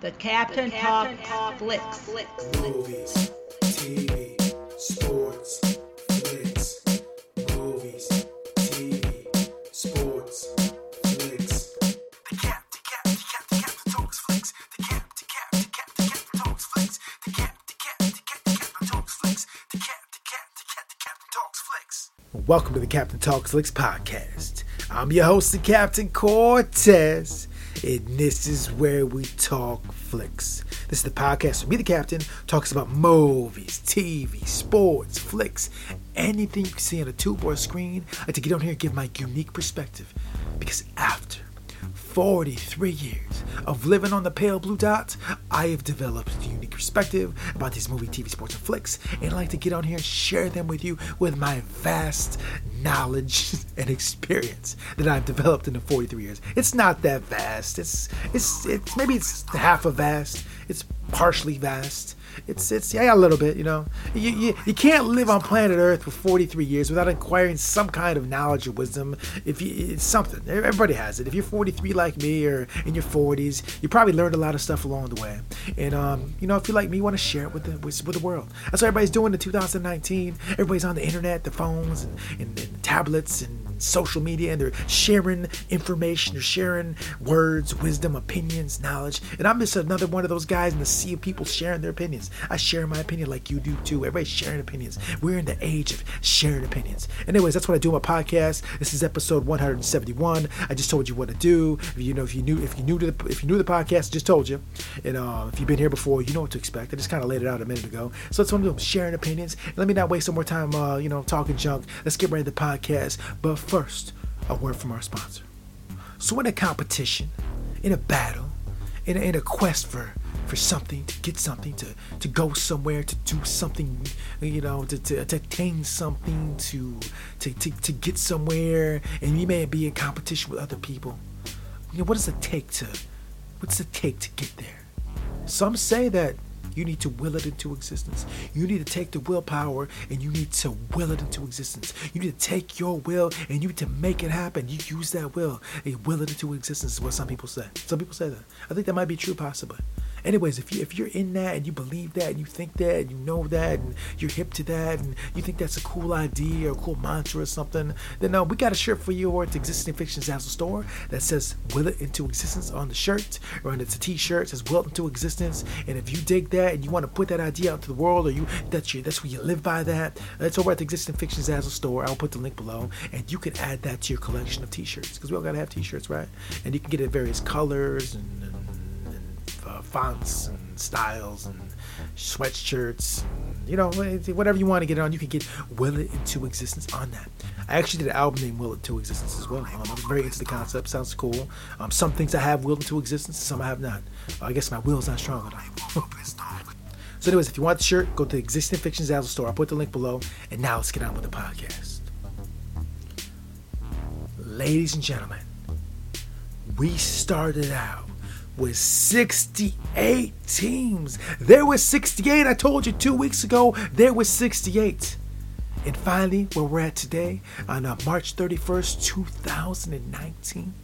The Captain, Talk, Flicks. Movies, TV, sports, flicks. Movies, TV, sports, flicks. The cap, the cap, the cap, the cap, the talks flicks. The cap, the cap, the cap, the cap, the talks flicks. The cap, the cap, the cap, the cap, the talks flicks. The cap, the cap, the cap, the cap, the talks flicks. Welcome to the Captain Talks Flicks podcast. I'm your host, the Captain Cortez, and this is where we talk flicks. This is the podcast where me, the Captain, talks about movies, TV, sports, flicks, anything you can see on a tube or a screen. I like to get on here and give my unique perspective. Because after 43 years of living on the pale blue dot, I have developed a unique perspective about these movie, TV, sports, and flicks, and I like to get on here and share them with you with my vast knowledge and experience that I've developed in the 43 years. It's not that vast. It's it's it's maybe it's half a vast. It's partially vast. It's it's yeah a little bit you know. You, you you can't live on planet Earth for 43 years without acquiring some kind of knowledge or wisdom. If you it's something. Everybody has it. If you're 43 like me or in your 40s you probably learned a lot of stuff along the way. And um you know if you like me you want to share it with the with, with the world. That's what everybody's doing in 2019 everybody's on the internet the phones and, and, and tablets and social media and they're sharing information, they're sharing words, wisdom, opinions, knowledge. And I'm just another one of those guys in the sea of people sharing their opinions. I share my opinion like you do too. Everybody's sharing opinions. We're in the age of sharing opinions. Anyways, that's what I do on my podcast. This is episode 171. I just told you what to do. If you know if you knew if you knew to the if you knew the podcast, I just told you. And uh, if you've been here before, you know what to expect. I just kind of laid it out a minute ago. So that's what I'm doing, sharing opinions. Let me not waste some more time uh, you know, talking junk. Let's get ready to the podcast. But first, a word from our sponsor. So in a competition, in a battle, in a, in a quest for for something, to get something, to to go somewhere, to do something, you know, to, to, to attain something, to, to to to get somewhere, and you may be in competition with other people. You know, what does it take to what's it take to get there? Some say that you need to will it into existence. You need to take the willpower and you need to will it into existence. You need to take your will and you need to make it happen. You use that will and will it into existence is what some people say. Some people say that. I think that might be true possibly. Anyways, if you if you're in that and you believe that and you think that and you know that and you're hip to that and you think that's a cool idea or a cool mantra or something, then no, we got a shirt for you or it's Existing Fiction Zazzle store that says "Will it into existence" on the shirt or on it's a T-shirt says "Will it into existence." And if you dig that and you want to put that idea out to the world or you that's your that's where you live by that, it's over at the Existing Fiction Zazzle store. I'll put the link below and you can add that to your collection of T-shirts because we all gotta have T-shirts, right? And you can get it in various colors and, and uh, fonts and styles and sweatshirts, and, you know, whatever you want to get it on, you can get Will It Into Existence on that. I actually did an album named Will It Into Existence as well. Um, I was very into the concept, sounds cool. Um, some things I have willed into existence, some I have not. I guess my will's not strong enough. so, anyways, if you want the shirt, go to the Existing Fiction Zazzle store. I'll put the link below. And now let's get on with the podcast. Ladies and gentlemen, we started out with 68 teams. There was 68. I told you two weeks ago, there was 68. And finally, where we're at today, on uh, March 31st, 2019,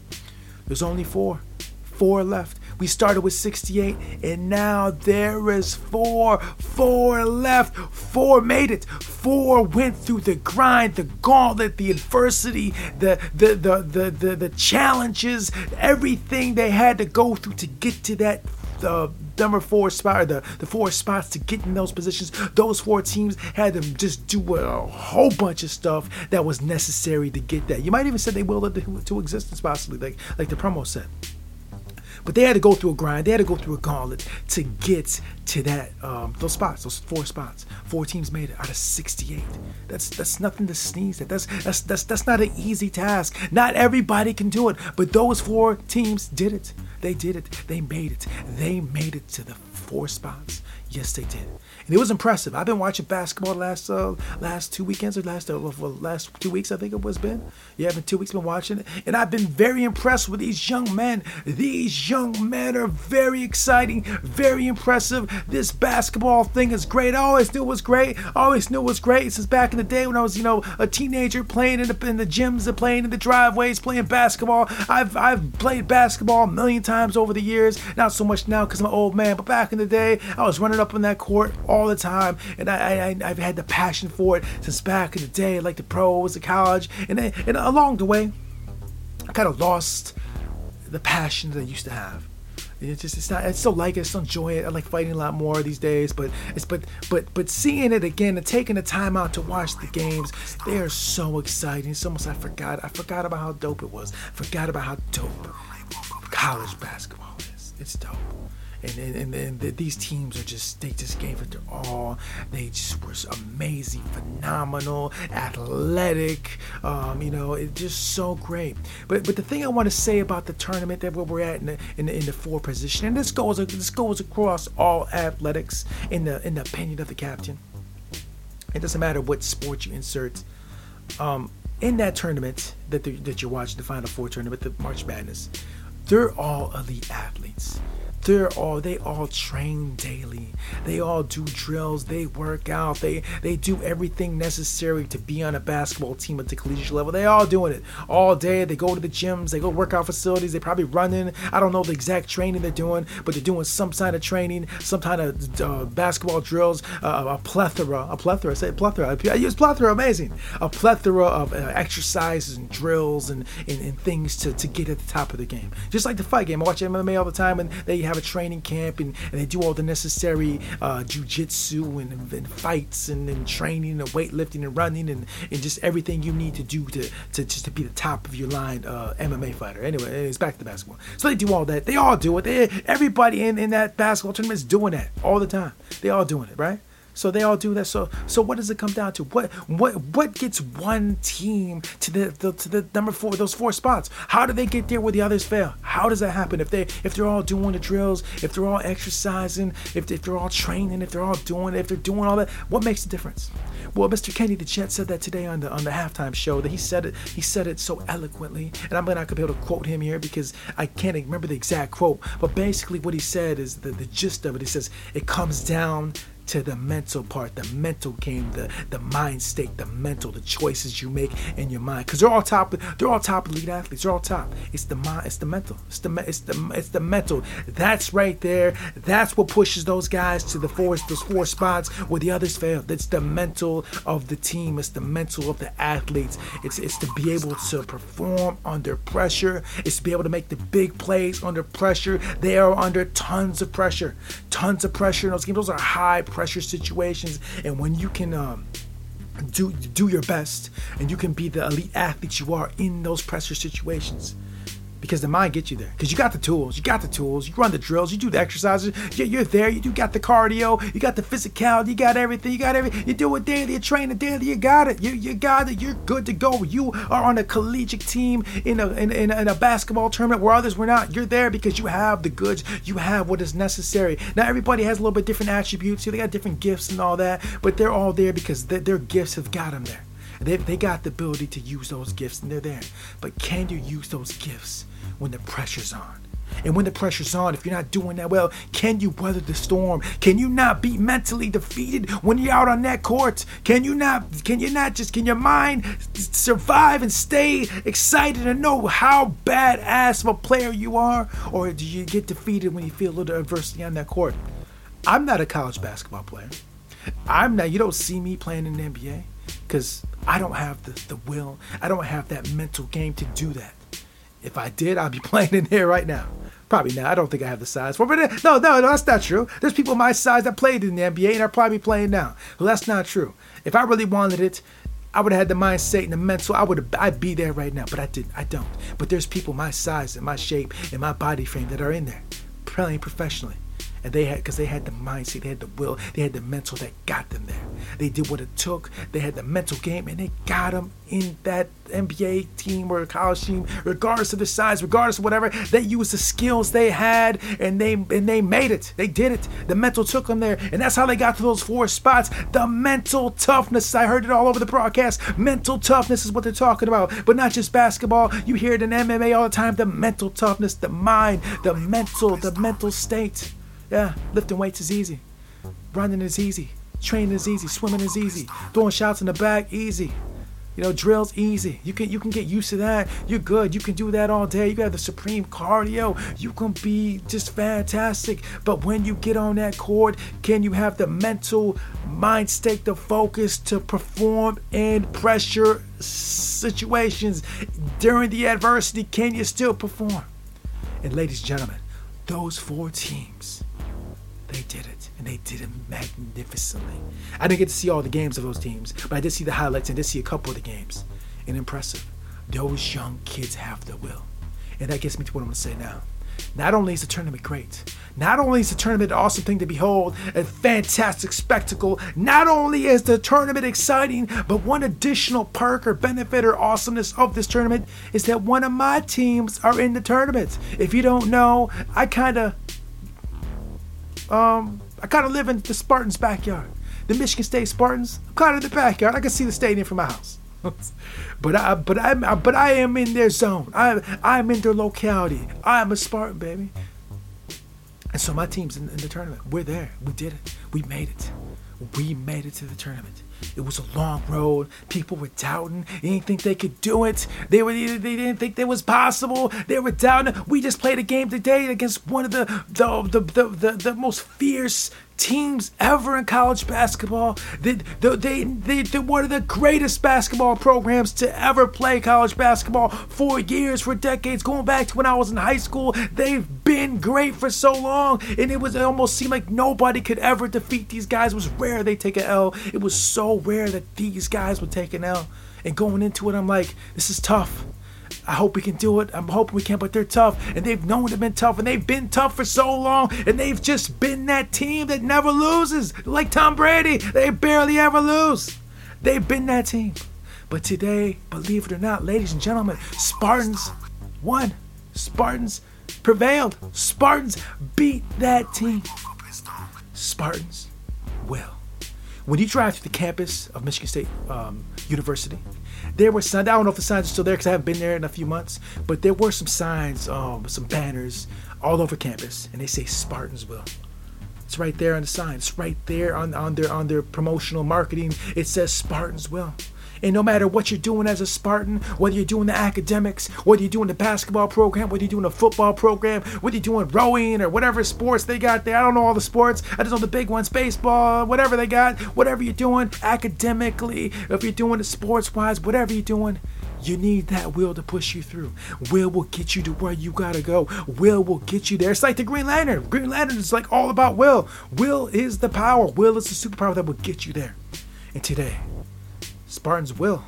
there's only four. Four left. We started with 68, and now there is four. Four left. Four made it. Four went through the grind, the gauntlet, the adversity, the the the the the, the challenges, everything they had to go through to get to that the number four spot or the, the four spots to get in those positions. Those four teams had them just do a whole bunch of stuff that was necessary to get that. You might even say they willed it to, to existence possibly, like like the promo said. But they had to go through a grind. They had to go through a gauntlet to get to that um, those spots, those four spots. Four teams made it out of 68. That's that's nothing to sneeze at. That's that's that's that's not an easy task. Not everybody can do it, but those four teams did it. They did it. They made it. They made it to the four spots. Yes, they did. And it was impressive. I've been watching basketball the last uh, last two weekends or last uh, well, last two weeks. I think it was been. Yeah, been two weeks been watching it, and I've been very impressed with these young men. These young men are very exciting, very impressive. This basketball thing is great. I always knew it was great. I always knew it was great since back in the day when I was, you know, a teenager playing in the, in the gyms and playing in the driveways, playing basketball. I've I've played basketball a million times over the years. Not so much now because I'm an old man, but back in the day, I was running up on that court all the time, and I, I I've had the passion for it since back in the day, like the pros, the college, and and along the way, I kind of lost the passion that I used to have. It's just it's not. I still like it. I still enjoy it. I like fighting a lot more these days. But it's but but but seeing it again and taking the time out to watch the games, they are so exciting. It's almost I forgot. I forgot about how dope it was. Forgot about how dope college basketball is. It's dope and and, and, these teams are just they just gave it their all. They just were amazing, phenomenal, athletic. Um, you know, it's just so great. But but the thing I want to say about the tournament that where we're at in the, in the, in the four position, and this goes this goes across all athletics in the in the opinion of the captain. It doesn't matter what sport you insert. Um, in that tournament that the, that you're watching, the Final Four tournament, the March Madness, they're all elite athletes they're all they all train daily. They all do drills. They work out. They they do everything necessary to be on a basketball team at the collegiate level. They all doing it all day. They go to the gyms. They go workout facilities. They probably running. I don't know the exact training they're doing but they're doing some kind of training some kind of uh, basketball drills uh, a plethora a plethora. I say plethora. I use plethora amazing. A plethora of uh, exercises and drills and, and, and things to, to get at the top of the game. Just like the fight game. I watch mma all the time and they have have a training camp and, and they do all the necessary uh, jujitsu and, and fights and, and training and weightlifting and running and, and just everything you need to do to, to just to be the top of your line uh, MMA fighter. Anyway, it's back to basketball. So they do all that. They all do it. They, everybody in, in that basketball tournament is doing that all the time. They all doing it, right? So they all do that. So so what does it come down to? What what what gets one team to the, the to the number four those four spots? How do they get there where the others fail? How does that happen? If they if they're all doing the drills, if they're all exercising, if, if they're all training, if they're all doing if they're doing all that, what makes the difference? Well, Mr. Kenny the Jet said that today on the on the halftime show that he said it he said it so eloquently, and I'm not gonna be able to quote him here because I can't remember the exact quote, but basically what he said is the, the gist of it. He says it comes down to the mental part, the mental game, the the mind state, the mental, the choices you make in your mind. Because they're all top, they're all top elite athletes. They're all top. It's the mind, it's the mental, it's the it's the it's the mental. That's right there. That's what pushes those guys to the four those four spots where the others fail. It's the mental of the team. It's the mental of the athletes. It's it's to be able to perform under pressure. It's to be able to make the big plays under pressure. They are under tons of pressure, tons of pressure in those games. Those are high pressure situations, and when you can um, do do your best, and you can be the elite athlete you are in those pressure situations, because the mind gets you there. Because you got the tools, you got the tools, you run the drills, you do the exercises, you're, you're there, you do got the cardio, you got the physicality, you got everything, you got everything. You do it daily, you train it daily, you got it, you you got it, you're good to go. You are on a collegiate team in a in, in, in a basketball tournament where others were not. You're there because you have the goods, you have what is necessary. Now everybody has a little bit different attributes, they got different gifts and all that, but they're all there because th- their gifts have got them there. They, they got the ability to use those gifts and they're there. But can you use those gifts when the pressure's on? And when the pressure's on, if you're not doing that well, can you weather the storm? Can you not be mentally defeated when you're out on that court? Can you not can you not just can your mind survive and stay excited and know how badass of a player you are? Or do you get defeated when you feel a little adversity on that court? I'm not a college basketball player. I'm not you don't see me playing in the NBA because I don't have the, the will. I don't have that mental game to do that. If I did, I'd be playing in here right now. Probably not. I don't think I have the size for it. No, no, no, that's not true. There's people my size that played in the NBA and are probably playing now. Well, that's not true. If I really wanted it, I would have had the mindset and the mental. I would I'd be there right now, but I didn't. I don't. But there's people my size and my shape and my body frame that are in there, playing professionally. And they had, because they had the mindset, they had the will, they had the mental that got them there. They did what it took. They had the mental game, and they got them in that NBA team or college team, regardless of the size, regardless of whatever. They used the skills they had, and they and they made it. They did it. The mental took them there, and that's how they got to those four spots. The mental toughness. I heard it all over the broadcast. Mental toughness is what they're talking about, but not just basketball. You hear it in MMA all the time. The mental toughness, the mind, the mental, the mental state. Yeah, lifting weights is easy. Running is easy. Training is easy. Swimming is easy. Throwing shots in the back, easy. You know, drills easy. You can you can get used to that. You're good. You can do that all day. You got the supreme cardio. You can be just fantastic. But when you get on that court, can you have the mental mind state, the focus to perform in pressure situations during the adversity? Can you still perform? And ladies and gentlemen, those four teams, did it. And they did it magnificently. I didn't get to see all the games of those teams, but I did see the highlights and did see a couple of the games. And impressive. Those young kids have the will. And that gets me to what I'm going to say now. Not only is the tournament great, not only is the tournament an awesome thing to behold, a fantastic spectacle, not only is the tournament exciting, but one additional perk or benefit or awesomeness of this tournament is that one of my teams are in the tournament. If you don't know, I kind of um I kind of live in the Spartans' backyard. The Michigan State Spartans, I'm kind of in the backyard. I can see the stadium from my house. but I, but I, but I am in their zone. I, I'm in their locality. I am a Spartan, baby. And so my team's in, in the tournament. We're there. We did it. We made it. We made it to the tournament. It was a long road. People were doubting. They didn't think they could do it. They were they didn't think that was possible. They were doubting. We just played a game today against one of the the the the, the, the most fierce teams ever in college basketball. They, they, they, they, they're one of the greatest basketball programs to ever play college basketball for years, for decades, going back to when I was in high school. They've been great for so long, and it was it almost seemed like nobody could ever defeat these guys. It was rare they take an L. It was so rare that these guys would take an L. And going into it, I'm like, this is tough. I hope we can do it. I'm hoping we can, but they're tough. And they've known they've been tough, and they've been tough for so long. And they've just been that team that never loses. Like Tom Brady, they barely ever lose. They've been that team. But today, believe it or not, ladies and gentlemen, Spartans won. Spartans prevailed. Spartans beat that team. Spartans will. When you drive through the campus of Michigan State um, University, there were signs. I don't know if the signs are still there because I haven't been there in a few months, but there were some signs, um, some banners all over campus, and they say Spartans Will. It's right there on the sign. It's right there on, on their on their promotional marketing. It says Spartans Will. And no matter what you're doing as a Spartan, whether you're doing the academics, whether you're doing the basketball program, whether you're doing the football program, whether you're doing rowing or whatever sports they got there, I don't know all the sports. I just know the big ones, baseball, whatever they got, whatever you're doing academically, if you're doing it sports wise, whatever you're doing, you need that will to push you through. Will will get you to where you gotta go. Will will get you there. It's like the Green Lantern. Green Lantern is like all about will. Will is the power. Will is the superpower that will get you there. And today, Spartans will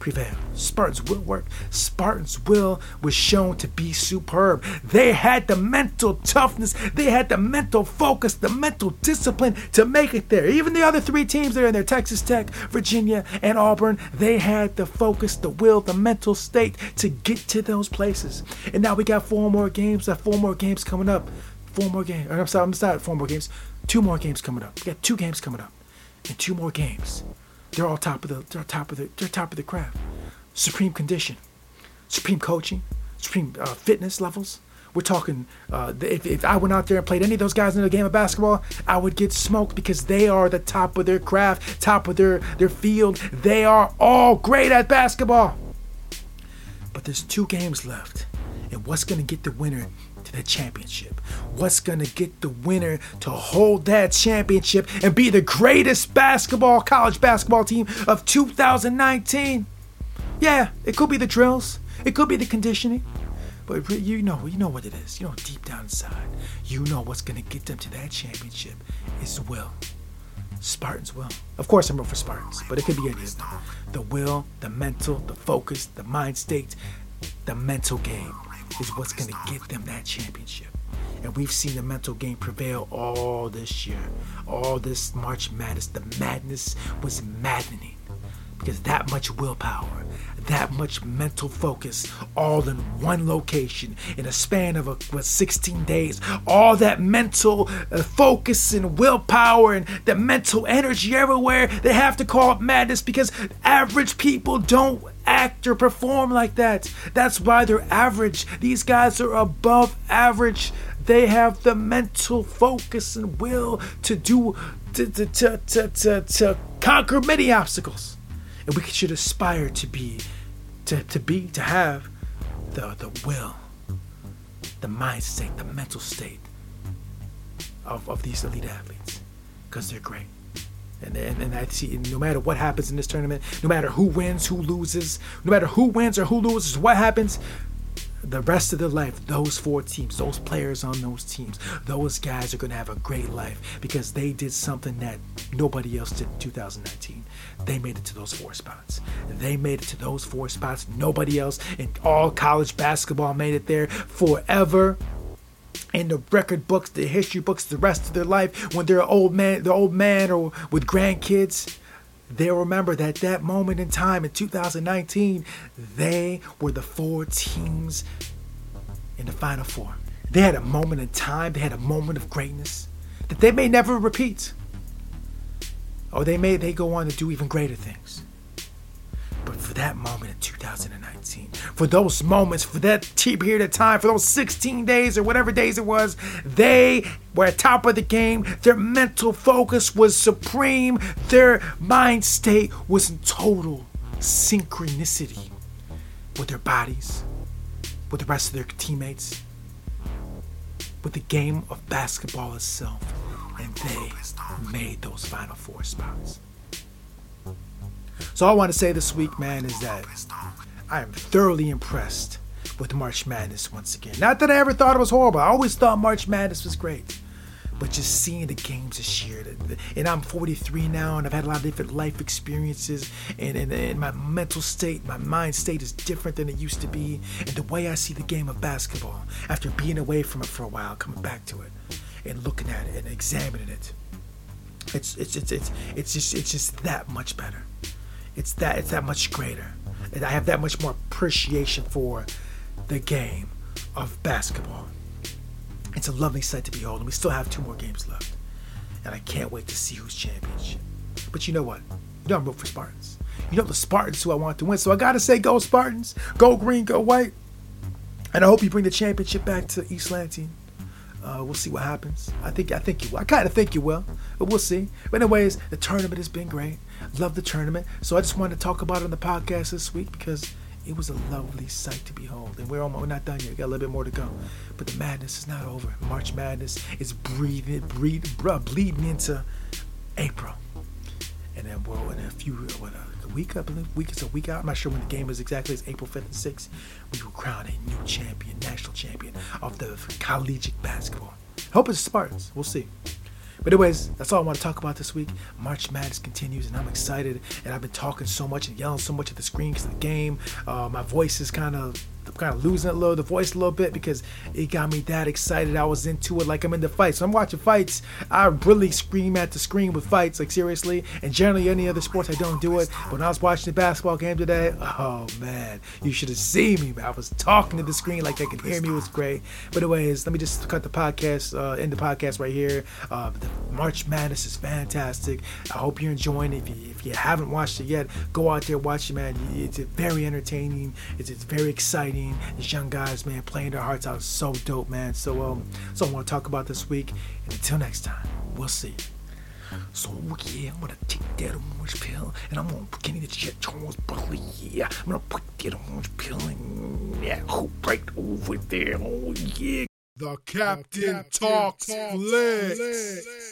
prevail. Spartans will work. Spartans will was shown to be superb. They had the mental toughness, they had the mental focus, the mental discipline to make it there. Even the other three teams that are in there, Texas Tech, Virginia, and Auburn, they had the focus, the will, the mental state to get to those places. And now we got four more games, uh, four more games coming up. Four more games. I'm sorry, I'm sorry, four more games. Two more games coming up. We got two games coming up. And two more games. They're all top of the they're top of the they're top of the craft. Supreme condition, supreme coaching, supreme uh, fitness levels. We're talking. Uh, if, if I went out there and played any of those guys in a game of basketball, I would get smoked because they are the top of their craft, top of their their field. They are all great at basketball. But there's two games left, and what's gonna get the winner to the championship? What's gonna get the winner to hold that championship and be the greatest basketball, college basketball team of 2019? Yeah, it could be the drills, it could be the conditioning, but you know, you know what it is. You know, deep down inside, you know what's gonna get them to that championship is will. Spartans will. Of course, I'm rooting for Spartans, but it could be any of them. The will, the mental, the focus, the mind state, the mental game is what's going to get them that championship. And we've seen the mental game prevail all this year, all this March Madness. The madness was maddening because that much willpower, that much mental focus, all in one location in a span of a, what, 16 days, all that mental uh, focus and willpower and the mental energy everywhere, they have to call it madness because average people don't act or perform like that. That's why they're average. These guys are above average. They have the mental focus and will to do to to to to, to, to conquer many obstacles. And we should aspire to be to, to be to have the the will, the mind state, the mental state of, of these elite athletes. Because they're great. And, and, and I see no matter what happens in this tournament, no matter who wins, who loses, no matter who wins or who loses, what happens, the rest of their life, those four teams, those players on those teams, those guys are going to have a great life because they did something that nobody else did in 2019. They made it to those four spots. They made it to those four spots. Nobody else in all college basketball made it there forever. In the record books, the history books, the rest of their life, when they're an old man, the old man, or with grandkids, they'll remember that that moment in time in 2019, they were the four teams in the Final Four. They had a moment in time, they had a moment of greatness that they may never repeat. Or they may they go on to do even greater things. That moment in 2019, for those moments, for that period of time, for those 16 days or whatever days it was, they were at top of the game. Their mental focus was supreme. Their mind state was in total synchronicity with their bodies, with the rest of their teammates, with the game of basketball itself. And they made those final four spots. So all I want to say this week, man, is that I am thoroughly impressed with March Madness once again. Not that I ever thought it was horrible. I always thought March Madness was great. But just seeing the games this year, and I'm 43 now, and I've had a lot of different life experiences, and, and, and my mental state, my mind state is different than it used to be. And the way I see the game of basketball, after being away from it for a while, coming back to it, and looking at it and examining it, it's it's it's it's, it's just it's just that much better. It's that it's that much greater. And I have that much more appreciation for the game of basketball. It's a lovely sight to behold, and we still have two more games left. And I can't wait to see who's championship. But you know what? You know I'm rooting for Spartans. You know the Spartans who I want to win. So I gotta say, go Spartans, go green, go white. And I hope you bring the championship back to East Lansing. Uh, we'll see what happens. I think I think you will. I kind of think you will, but we'll see. But anyways, the tournament has been great. Love the tournament. So I just wanted to talk about it on the podcast this week because it was a lovely sight to behold. And we're almost we're not done yet. We got a little bit more to go. But the madness is not over. March Madness is breathing, breathing, bruh, bleeding into April. And then well, in a few, what, a week, I believe, week is a week out. I'm not sure when the game is exactly. It's April 5th and 6th. We will crown a new champion, national champion of the collegiate basketball. Hope it's Spartans. We'll see. But anyways, that's all I want to talk about this week. March Madness continues, and I'm excited. And I've been talking so much and yelling so much at the screen because of the game. Uh, my voice is kind of Kind of losing a little, the voice a little bit because it got me that excited. I was into it like I'm in the fight. So I'm watching fights. I really scream at the screen with fights, like seriously. And generally, any other sports, I don't do it. But when I was watching the basketball game today, oh man, you should have seen me. I was talking to the screen like they could hear me. It was great. But anyways, let me just cut the podcast, uh, end the podcast right here. Uh, the March Madness is fantastic. I hope you're enjoying it. If you, if you haven't watched it yet, go out there watch it, man. It's very entertaining. It's, it's very exciting. These young guys, man, playing their hearts out. So dope, man. So um, so I want to talk about this week. And until next time, we'll see. So yeah, I'm gonna take that orange pill and I'm gonna get into Jet Charles Barkley. Yeah, I'm gonna put that orange pill in yeah, right over there. Oh yeah. The captain talks flicks.